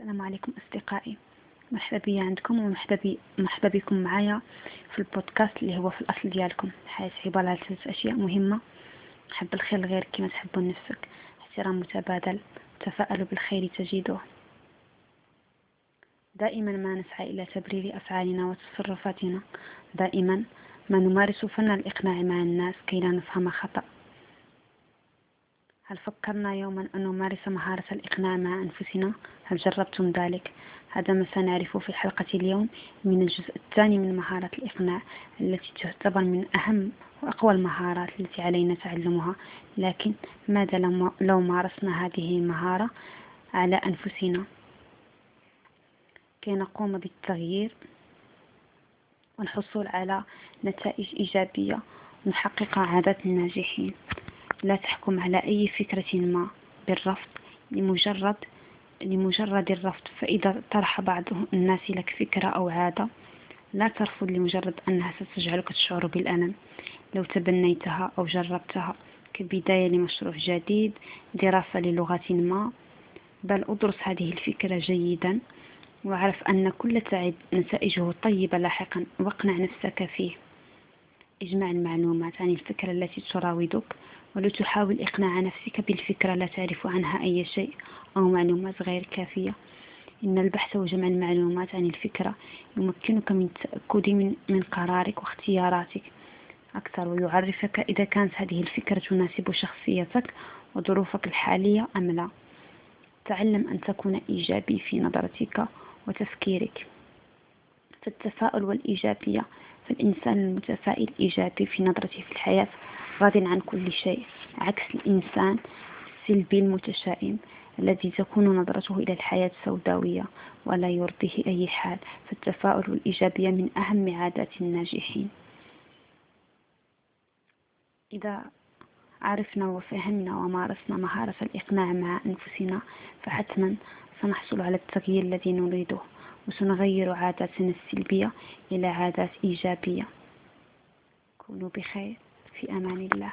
السلام عليكم أصدقائي. مرحبا بيا عندكم ومرحبا بي مرحبا بكم معايا في البودكاست اللي هو في الأصل ديالكم. الحياة عبارة على ثلاث أشياء مهمة. حب الخير لغيرك كما تحب لنفسك احترام متبادل. تفاءلوا بالخير تجدوه دائما ما نسعى إلى تبرير أفعالنا وتصرفاتنا. دائما ما نمارس فن الإقناع مع الناس كي لا نفهم خطأ. هل فكرنا يوما أن نمارس مهارة الإقناع مع أنفسنا؟ هل جربتم ذلك؟ هذا ما سنعرفه في حلقة اليوم من الجزء الثاني من مهارة الإقناع التي تعتبر من أهم وأقوى المهارات التي علينا تعلمها لكن ماذا لو مارسنا هذه المهارة على أنفسنا كي نقوم بالتغيير والحصول على نتائج إيجابية ونحقق عادات الناجحين لا تحكم على أي فكرة ما بالرفض لمجرد لمجرد الرفض. فإذا طرح بعض الناس لك فكرة أو عادة لا ترفض لمجرد أنها ستجعلك تشعر بالألم. لو تبنيتها أو جربتها كبداية لمشروع جديد دراسة للغة ما بل أدرس هذه الفكرة جيدا وأعرف أن كل تعب نتائجه طيبة لاحقا واقنع نفسك فيه. اجمع المعلومات عن الفكرة التي تراودك ولا تحاول إقناع نفسك بالفكرة لا تعرف عنها أي شيء أو معلومات غير كافية. إن البحث وجمع المعلومات عن الفكرة يمكنك من التأكد من, من قرارك واختياراتك أكثر ويعرفك إذا كانت هذه الفكرة تناسب شخصيتك وظروفك الحالية أم لا. تعلم أن تكون إيجابي في نظرتك وتفكيرك. فالتفاؤل والإيجابية فالإنسان المتفائل إيجابي في نظرته في الحياة راض عن كل شيء عكس الإنسان السلبي المتشائم الذي تكون نظرته إلى الحياة سوداوية ولا يرضيه أي حال فالتفاؤل والإيجابية من أهم عادات الناجحين. إذا عرفنا وفهمنا ومارسنا مهارة الإقناع مع أنفسنا فحتما سنحصل على التغيير الذي نريده. وسنغير عاداتنا السلبية إلى عادات إيجابية. كونوا بخير. في أمان الله.